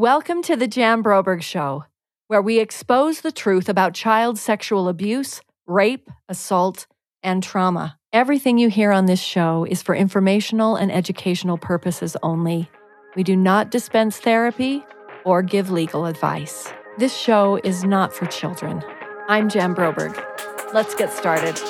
Welcome to the Jan Broberg Show, where we expose the truth about child sexual abuse, rape, assault, and trauma. Everything you hear on this show is for informational and educational purposes only. We do not dispense therapy or give legal advice. This show is not for children. I'm Jan Broberg. Let's get started.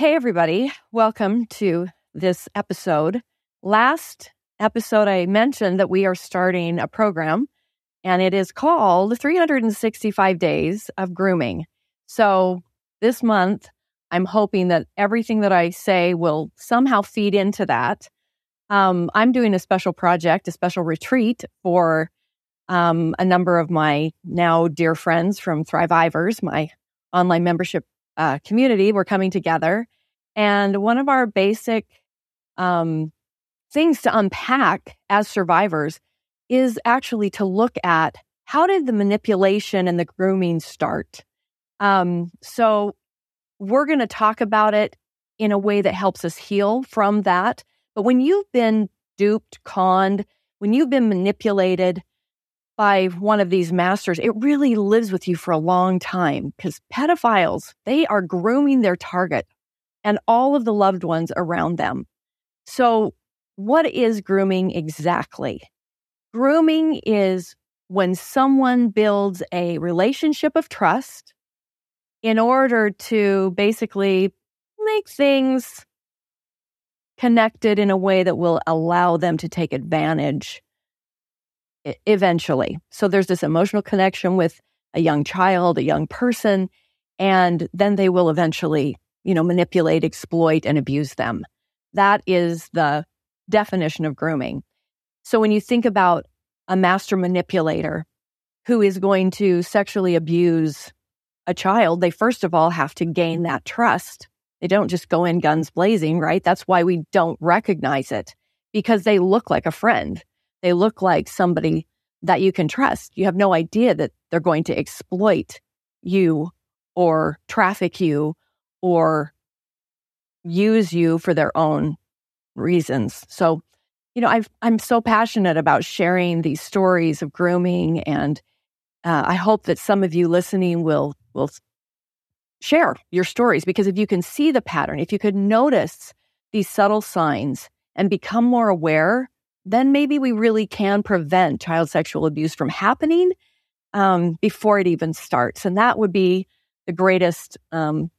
Hey, everybody. Welcome to this episode. Last episode, I mentioned that we are starting a program, and it is called 365 Days of Grooming. So, this month, I'm hoping that everything that I say will somehow feed into that. Um, I'm doing a special project, a special retreat for um, a number of my now dear friends from Thrivivors, my online membership uh, community, we're coming together. And one of our basic um, things to unpack as survivors is actually to look at how did the manipulation and the grooming start? Um, so we're going to talk about it in a way that helps us heal from that. But when you've been duped, conned, when you've been manipulated, by one of these masters, it really lives with you for a long time because pedophiles, they are grooming their target and all of the loved ones around them. So, what is grooming exactly? Grooming is when someone builds a relationship of trust in order to basically make things connected in a way that will allow them to take advantage eventually. So there's this emotional connection with a young child, a young person, and then they will eventually, you know, manipulate, exploit, and abuse them. That is the definition of grooming. So when you think about a master manipulator who is going to sexually abuse a child, they first of all have to gain that trust. They don't just go in guns blazing, right? That's why we don't recognize it because they look like a friend they look like somebody that you can trust. You have no idea that they're going to exploit you or traffic you or use you for their own reasons. So, you know, i am so passionate about sharing these stories of grooming, and uh, I hope that some of you listening will will share your stories because if you can see the pattern, if you could notice these subtle signs and become more aware then maybe we really can prevent child sexual abuse from happening um, before it even starts. And that would be the greatest um,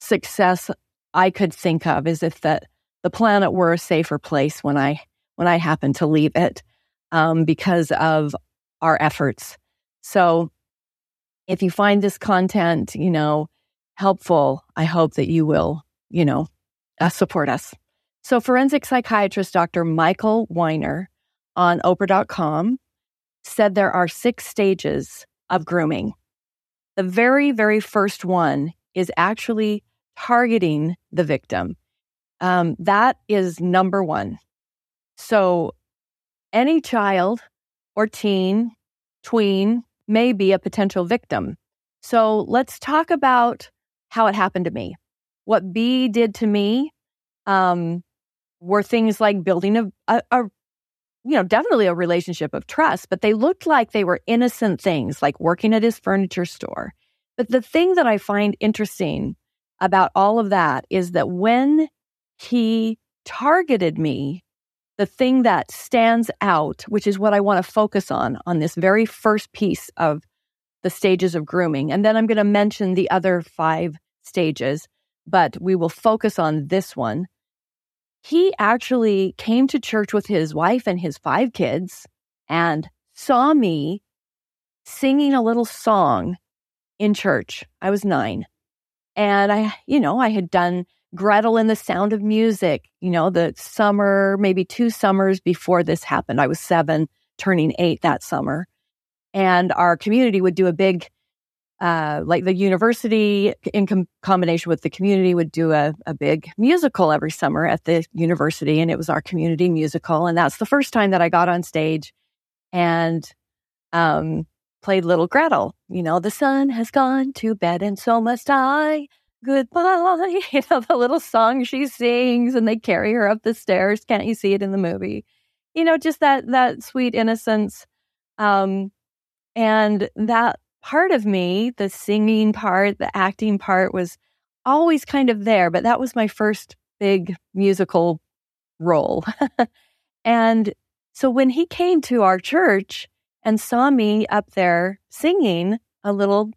success I could think of is if that the planet were a safer place when I when I happen to leave it um, because of our efforts. So if you find this content, you know, helpful, I hope that you will, you know, uh, support us. So, forensic psychiatrist Dr. Michael Welner on Oprah.com said there are six stages of grooming. The very, very first one is actually targeting the victim. Um, that is number one. So, any child or teen, tween may be a potential victim. So, let's talk about how it happened to me. What B did to me um, were things like building a, a, a you know, definitely a relationship of trust, but they looked like they were innocent things, like working at his furniture store. But the thing that I find interesting about all of that is that when he targeted me, the thing that stands out, which is what I want to focus on, on this very first piece of the stages of grooming. And then I'm going to mention the other five stages, but we will focus on this one he actually came to church with his wife and his five kids and saw me singing a little song in church. I was nine. And I, you know, I had done Gretel and the Sound of Music, you know, the summer, maybe two summers before this happened. I was seven, turning eight that summer. And our community would do a big uh, like the university in com- combination with the community would do a, a big musical every summer at the university and it was our community musical and that's the first time that i got on stage and um, played little gretel you know the sun has gone to bed and so must i goodbye. You know, the little song she sings and they carry her up the stairs. Can't you see it in the movie? You know, just that that sweet innocence. Um, and that part of me, the singing part, the acting part was always kind of there, but that was my first big musical role. and so when he came to our church and saw me up there singing a little,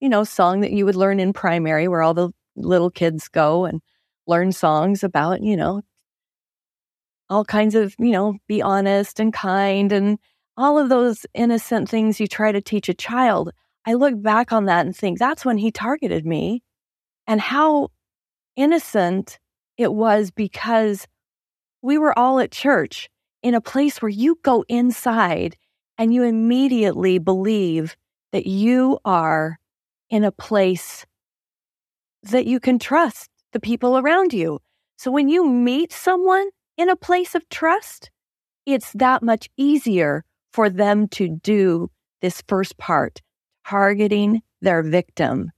you know, song that you would learn in primary where all the little kids go and learn songs about, you know, all kinds of, you know, be honest and kind and all of those innocent things you try to teach a child. I look back on that and think that's when he targeted me and how innocent it was because we were all at church in a place where you go inside and you immediately believe that you are in a place that you can trust the people around you. So when you meet someone in a place of trust, it's that much easier for them to do this first part, targeting their victim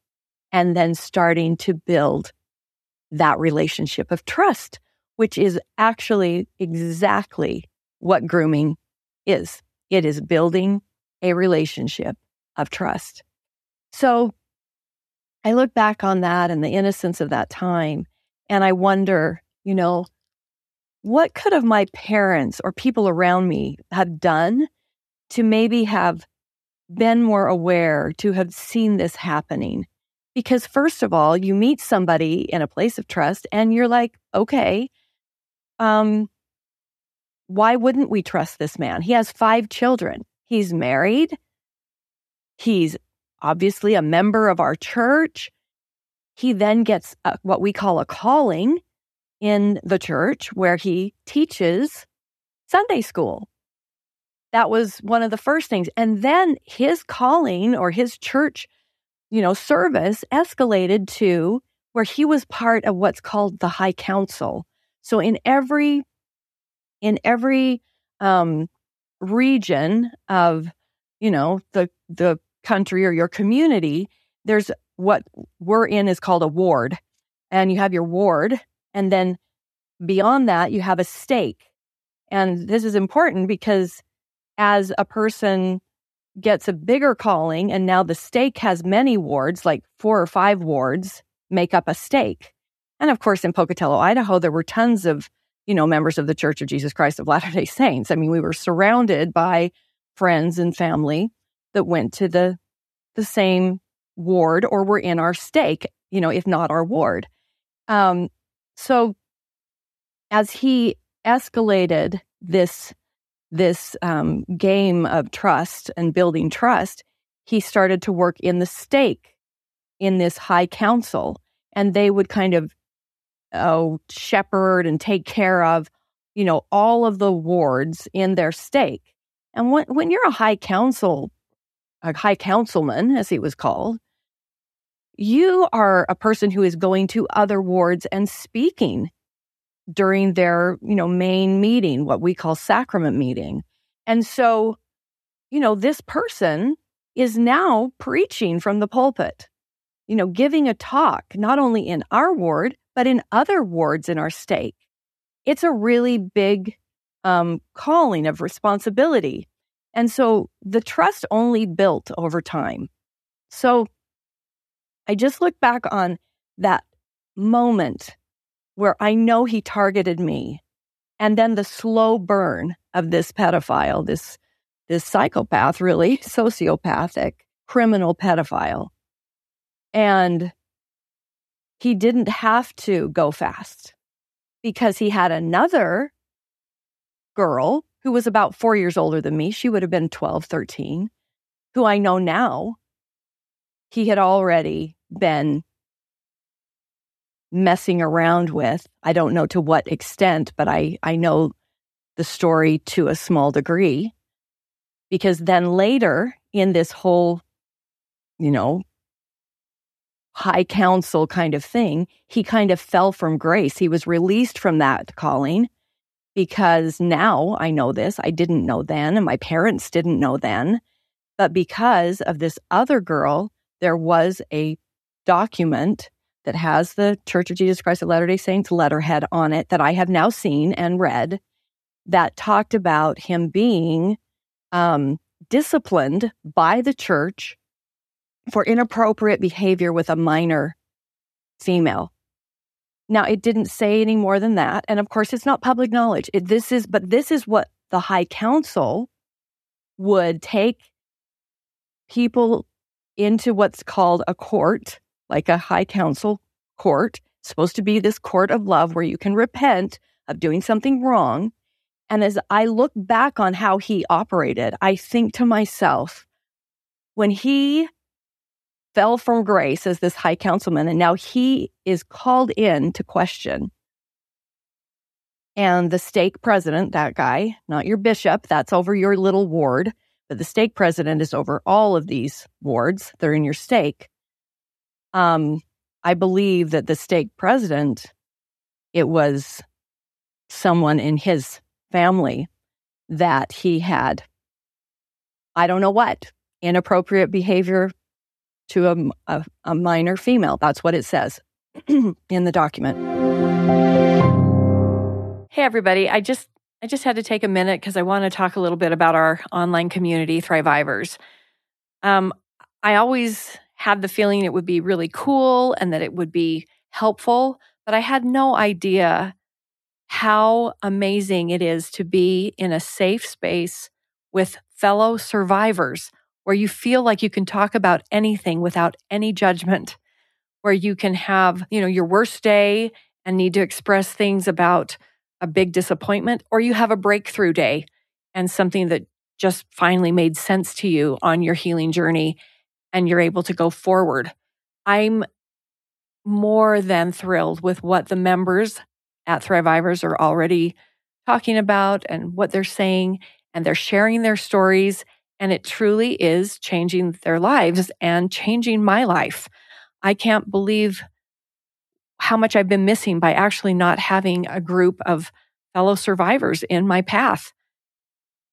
and then starting to build that relationship of trust, which is actually exactly what grooming is. It is building a relationship of trust. So I look back on that and the innocence of that time, and I wonder, you know, what could have my parents or people around me have done to maybe have been more aware, to have seen this happening? Because, first of all, you meet somebody in a place of trust and you're like, okay, um, why wouldn't we trust this man? He has five children. He's married. He's obviously a member of our church. He then gets a, what we call a calling in the church where he teaches Sunday school. That was one of the first things. And then his calling or his church, you know, service escalated to where he was part of what's called the high council. So in every in every um, region of you know the the country or your community, there's what we're in is called a ward, and you have your ward, and then beyond that you have a stake, and this is important because as a person gets a bigger calling and now the stake has many wards like four or five wards make up a stake and of course in pocatello idaho there were tons of you know, members of the Church of Jesus Christ of Latter day Saints. I mean, we were surrounded by friends and family that went to the, the same ward or were in our stake, you know, if not our ward. Um, so as he escalated this, this um, game of trust and building trust, he started to work in the stake in this high council. And they would kind of oh, shepherd and take care of, you know, all of the wards in their stake. And when, when you're a high council, a high councilman, as he was called, you are a person who is going to other wards and speaking during their, you know, main meeting, what we call sacrament meeting. And so, you know, this person is now preaching from the pulpit, you know, giving a talk, not only in our ward, but in other wards in our stake, it's a really big um, calling of responsibility. And so the trust only built over time. So I just look back on that moment where I know he targeted me and then the slow burn of this pedophile, this this psychopath, really sociopathic criminal pedophile. And he didn't have to go fast because he had another girl who was about four years older than me. She would have been 12, 13, who I know now he had already been messing around with. I don't know to what extent, but I, I know the story to a small degree. Because then later in this whole, you know, high council kind of thing, he kind of fell from grace. He was released from that calling because now I know this. I didn't know then, and my parents didn't know then. But because of this other girl, there was a document that has the Church of Jesus Christ of Latter day Saints letterhead on it that I have now seen and read that talked about him being um, disciplined by the church for inappropriate behavior with a minor female. Now, it didn't say any more than that. And of course, it's not public knowledge. It, this is, but this is what the High Council would take people into what's called a court, like a High Council court, supposed to be this court of love where you can repent of doing something wrong. And as I look back on how he operated, I think to myself, when he fell from grace as this high councilman, and now he is called in to question. And the stake president, that guy, not your bishop, that's over your little ward, but the stake president is over all of these wards. They're in your stake. Um, I believe that the stake president, it was someone in his family that he had, I don't know what, inappropriate behavior to a, a, a minor female. That's what it says in the document. Hey, everybody. I just I just had to take a minute because I want to talk a little bit about our online community, Thrivivors. Um, I always had the feeling it would be really cool and that it would be helpful, but I had no idea how amazing it is to be in a safe space with fellow survivors where you feel like you can talk about anything without any judgment, where you can have, you know, your worst day and need to express things about a big disappointment, or you have a breakthrough day and something that just finally made sense to you on your healing journey and you're able to go forward. I'm more than thrilled with what the members at Thrivivors are already talking about and what they're saying, and they're sharing their stories and it truly is changing their lives and changing my life. I can't believe how much I've been missing by actually not having a group of fellow survivors in my path.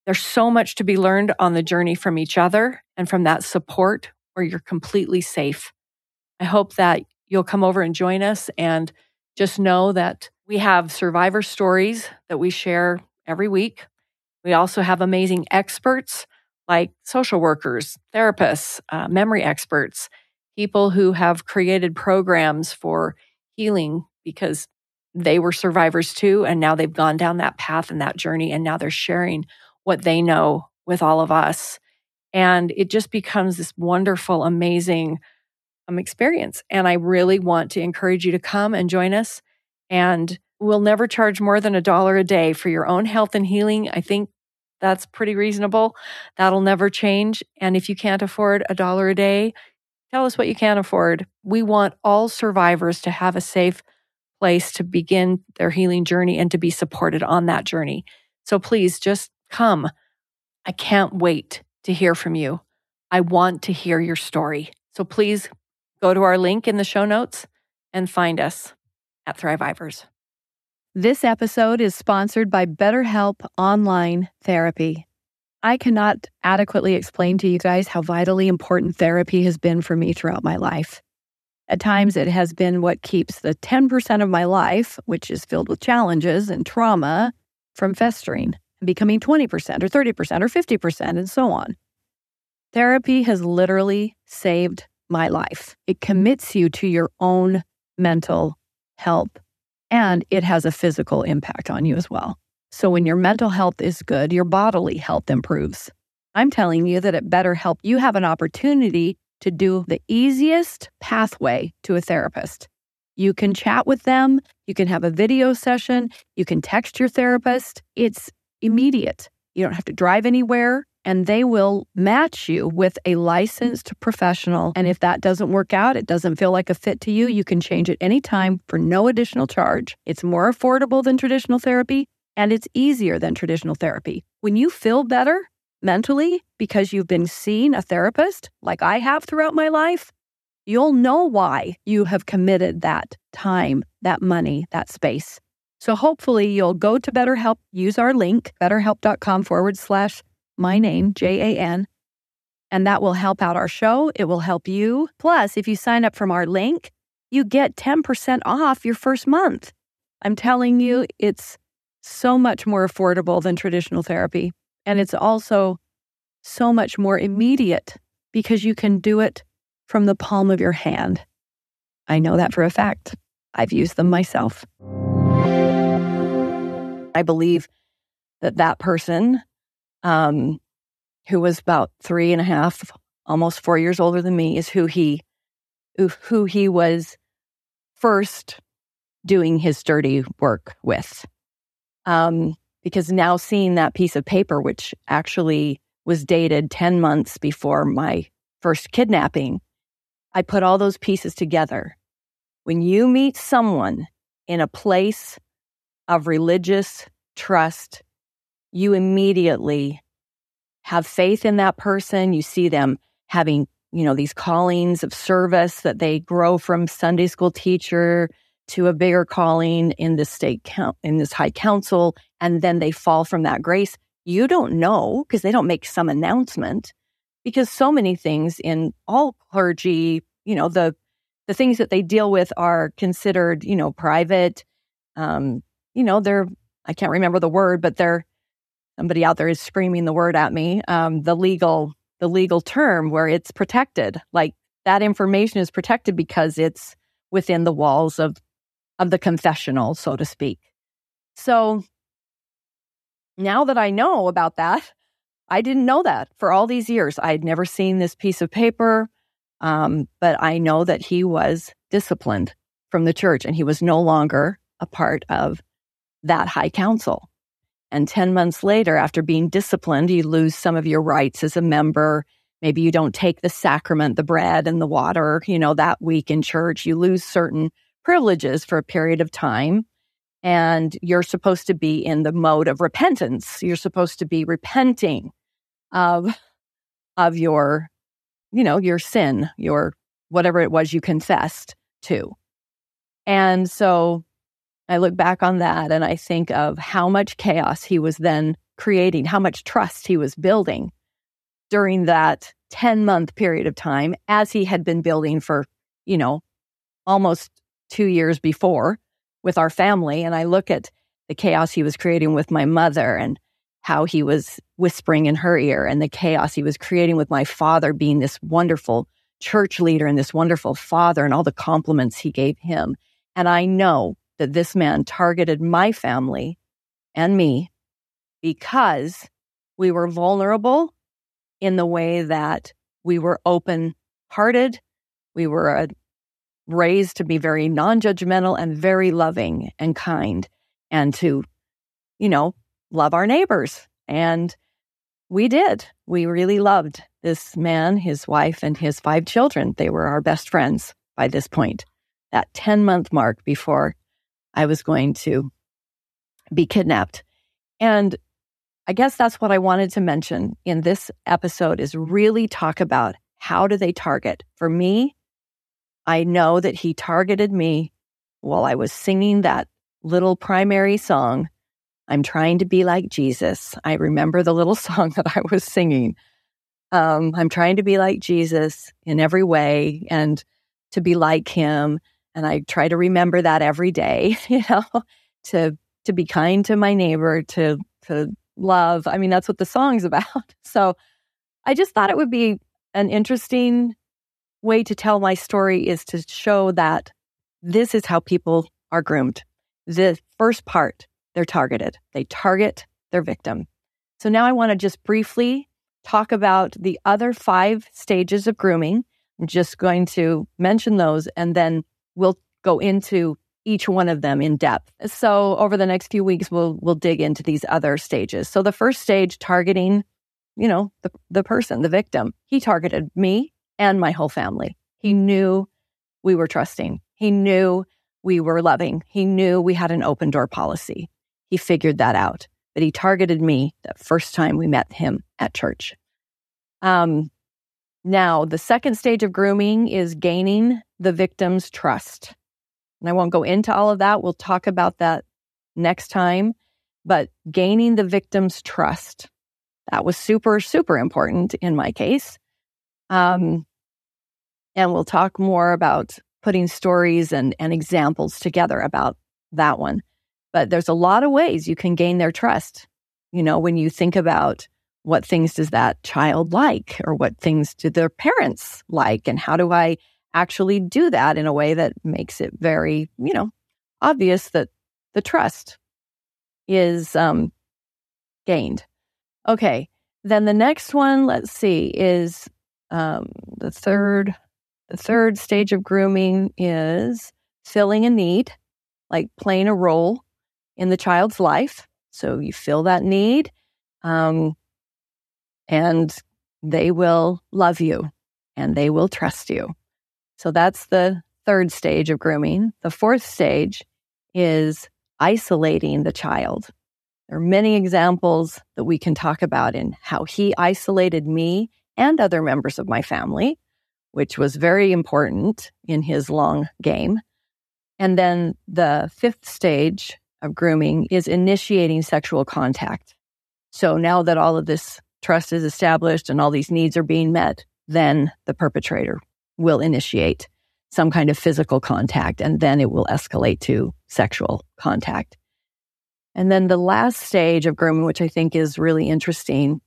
There's so much to be learned on the journey from each other and from that support where you're completely safe. I hope that you'll come over and join us and just know that we have survivor stories that we share every week. We also have amazing experts like social workers, therapists, uh, memory experts, people who have created programs for healing because they were survivors too. And now they've gone down that path and that journey. And now they're sharing what they know with all of us. And it just becomes this wonderful, amazing um, experience. And I really want to encourage you to come and join us. And we'll never charge more than a dollar a day for your own health and healing. I think that's pretty reasonable. That'll never change. And if you can't afford a dollar a day, tell us what you can afford. We want all survivors to have a safe place to begin their healing journey and to be supported on that journey. So please just come. I can't wait to hear from you. I want to hear your story. So please go to our link in the show notes and find us at Thrivivors. This episode is sponsored by BetterHelp Online Therapy. I cannot adequately explain to you guys how vitally important therapy has been for me throughout my life. At times, it has been what keeps the 10% of my life, which is filled with challenges and trauma, from festering and becoming 20% or 30% or 50% and so on. Therapy has literally saved my life. It commits you to your own mental health and it has a physical impact on you as well. So when your mental health is good, your bodily health improves. I'm telling you that at BetterHelp, you have an opportunity to do the easiest pathway to a therapist. You can chat with them, you can have a video session, you can text your therapist. It's immediate. You don't have to drive anywhere and they will match you with a licensed professional. And if that doesn't work out, it doesn't feel like a fit to you, you can change it anytime for no additional charge. It's more affordable than traditional therapy and it's easier than traditional therapy. When you feel better mentally because you've been seeing a therapist, like I have throughout my life, you'll know why you have committed that time, that money, that space. So hopefully you'll go to BetterHelp, use our link, betterhelp.com forward slash my name, J A N, and that will help out our show. It will help you. Plus, if you sign up from our link, you get 10% off your first month. I'm telling you, mm-hmm. it's so much more affordable than traditional therapy. And it's also so much more immediate because you can do it from the palm of your hand. I know that for a fact. I've used them myself. I believe that that person, um, who was about three and a half, almost four years older than me, is who he, who he was first doing his dirty work with. Um, because now seeing that piece of paper, which actually was dated 10 months before my first kidnapping, I put all those pieces together. When you meet someone in a place of religious trust, you immediately have faith in that person. You see them having, you know, these callings of service that they grow from Sunday school teacher to a bigger calling in the state count in this high council, and then they fall from that grace. You don't know because they don't make some announcement because so many things in all clergy, you know, the the things that they deal with are considered, you know, private. Um, you know, they're I can't remember the word, but they're somebody out there is screaming the word at me. Um, the legal the legal term where it's protected, like that information is protected because it's within the walls of of the confessional, so to speak. So now that I know about that, I didn't know that for all these years. I had never seen this piece of paper, um, but I know that he was disciplined from the church and he was no longer a part of that high council. And 10 months later, after being disciplined, you lose some of your rights as a member. Maybe you don't take the sacrament, the bread and the water, you know, that week in church. You lose certain privileges for a period of time. And you're supposed to be in the mode of repentance. You're supposed to be repenting of, of your, you know, your sin, your whatever it was you confessed to. And so I look back on that and I think of how much chaos he was then creating, how much trust he was building during that 10 month period of time as he had been building for, you know, almost two years before with our family. And I look at the chaos he was creating with my mother and how he was whispering in her ear and the chaos he was creating with my father being this wonderful church leader and this wonderful father and all the compliments he gave him. And I know that this man targeted my family and me because we were vulnerable in the way that we were open hearted. We were a raised to be very non judgmental and very loving and kind and to, you know, love our neighbors. And we did. We really loved this man, his wife, and his five children. They were our best friends by this point, that 10 month mark before I was going to be kidnapped. And I guess that's what I wanted to mention in this episode is really talk about how do they target? For me, I know that he targeted me while I was singing that little primary song. I'm trying to be like Jesus. I remember the little song that I was singing. Um, I'm trying to be like Jesus in every way and to be like him. And I try to remember that every day, you know, to to be kind to my neighbor, to to love. I mean, that's what the song's about. So I just thought it would be an interesting way to tell my story is to show that this is how people are groomed. The first part, they're targeted. They target their victim. So now I want to just briefly talk about the other five stages of grooming. I'm just going to mention those and then we'll go into each one of them in depth. So over the next few weeks we'll we'll dig into these other stages. So the first stage targeting, you know, the the person, the victim. He targeted me and my whole family. He knew we were trusting. He knew we were loving. He knew we had an open door policy. He figured that out, but he targeted me the first time we met him at church. Um, now, the second stage of grooming is gaining the victim's trust. And I won't go into all of that. We'll talk about that next time. But gaining the victim's trust, that was super, super important in my case. Um, and we'll talk more about putting stories and, and examples together about that one. But there's a lot of ways you can gain their trust. You know, when you think about what things does that child like or what things do their parents like and how do I actually do that in a way that makes it very, you know, obvious that the trust is um, gained. Okay. Then the next one, let's see, is um, the third. The third stage of grooming is filling a need, like playing a role in the child's life. So you fill that need, um, and they will love you and they will trust you. So that's the third stage of grooming. The fourth stage is isolating the child. There are many examples that we can talk about in how he isolated me and other members of my family, which was very important in his long game. And then the fifth stage of grooming is initiating sexual contact. So now that all of this trust is established and all these needs are being met, then the perpetrator will initiate some kind of physical contact and then it will escalate to sexual contact. And then the last stage of grooming, which I think is really interesting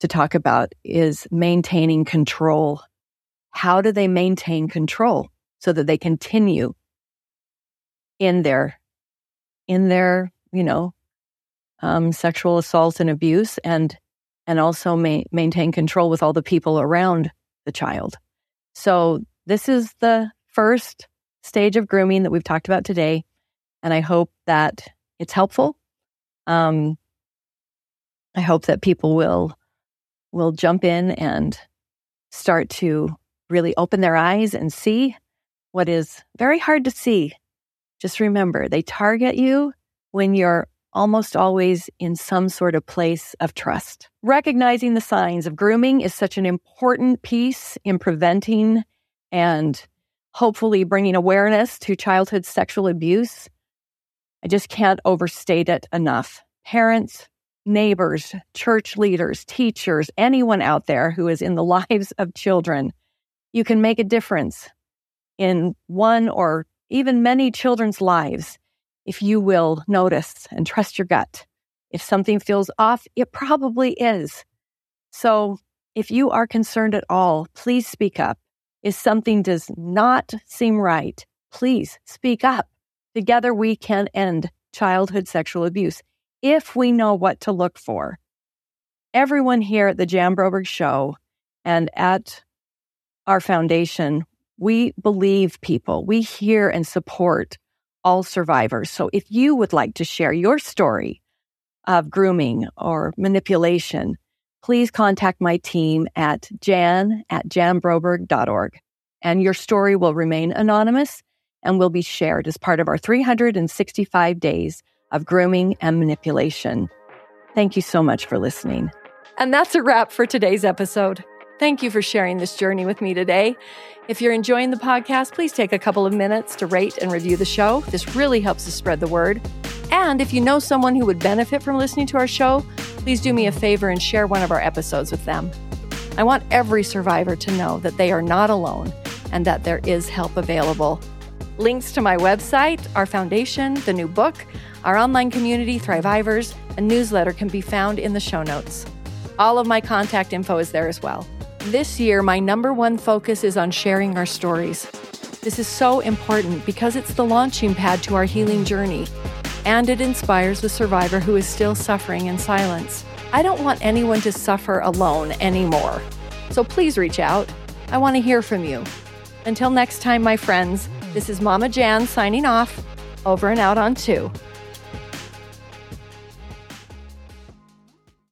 to talk about, is maintaining control. How do they maintain control so that they continue in their, in their, you know, um, sexual assault and abuse and, and also ma- maintain control with all the people around the child? So this is the first stage of grooming that we've talked about today. And I hope that it's helpful. Um, I hope that people will will jump in and start to really open their eyes and see what is very hard to see. Just remember, they target you when you're almost always in some sort of place of trust. Recognizing the signs of grooming is such an important piece in preventing and hopefully bringing awareness to childhood sexual abuse. I just can't overstate it enough. Parents, neighbors, church leaders, teachers, anyone out there who is in the lives of children, you can make a difference in one or even many children's lives if you will notice and trust your gut. If something feels off, it probably is. So if you are concerned at all, please speak up. If something does not seem right, please speak up. Together we can end childhood sexual abuse if we know what to look for. Everyone here at the Jan Broberg Show and at our foundation, we believe people. We hear and support all survivors. So if you would like to share your story of grooming or manipulation, please contact my team at jan at janbroberg.org. And your story will remain anonymous and will be shared as part of our 365 days of grooming and manipulation. Thank you so much for listening. And that's a wrap for today's episode. Thank you for sharing this journey with me today. If you're enjoying the podcast, please take a couple of minutes to rate and review the show. This really helps us spread the word. And if you know someone who would benefit from listening to our show, please do me a favor and share one of our episodes with them. I want every survivor to know that they are not alone and that there is help available. Links to my website, our foundation, the new book, our online community, Thrivivors, and newsletter can be found in the show notes. All of my contact info is there as well. This year, my number one focus is on sharing our stories. This is so important because it's the launching pad to our healing journey, and it inspires the survivor who is still suffering in silence. I don't want anyone to suffer alone anymore. So please reach out. I want to hear from you. Until next time, my friends, this is Mama Jan signing off. Over and out on two.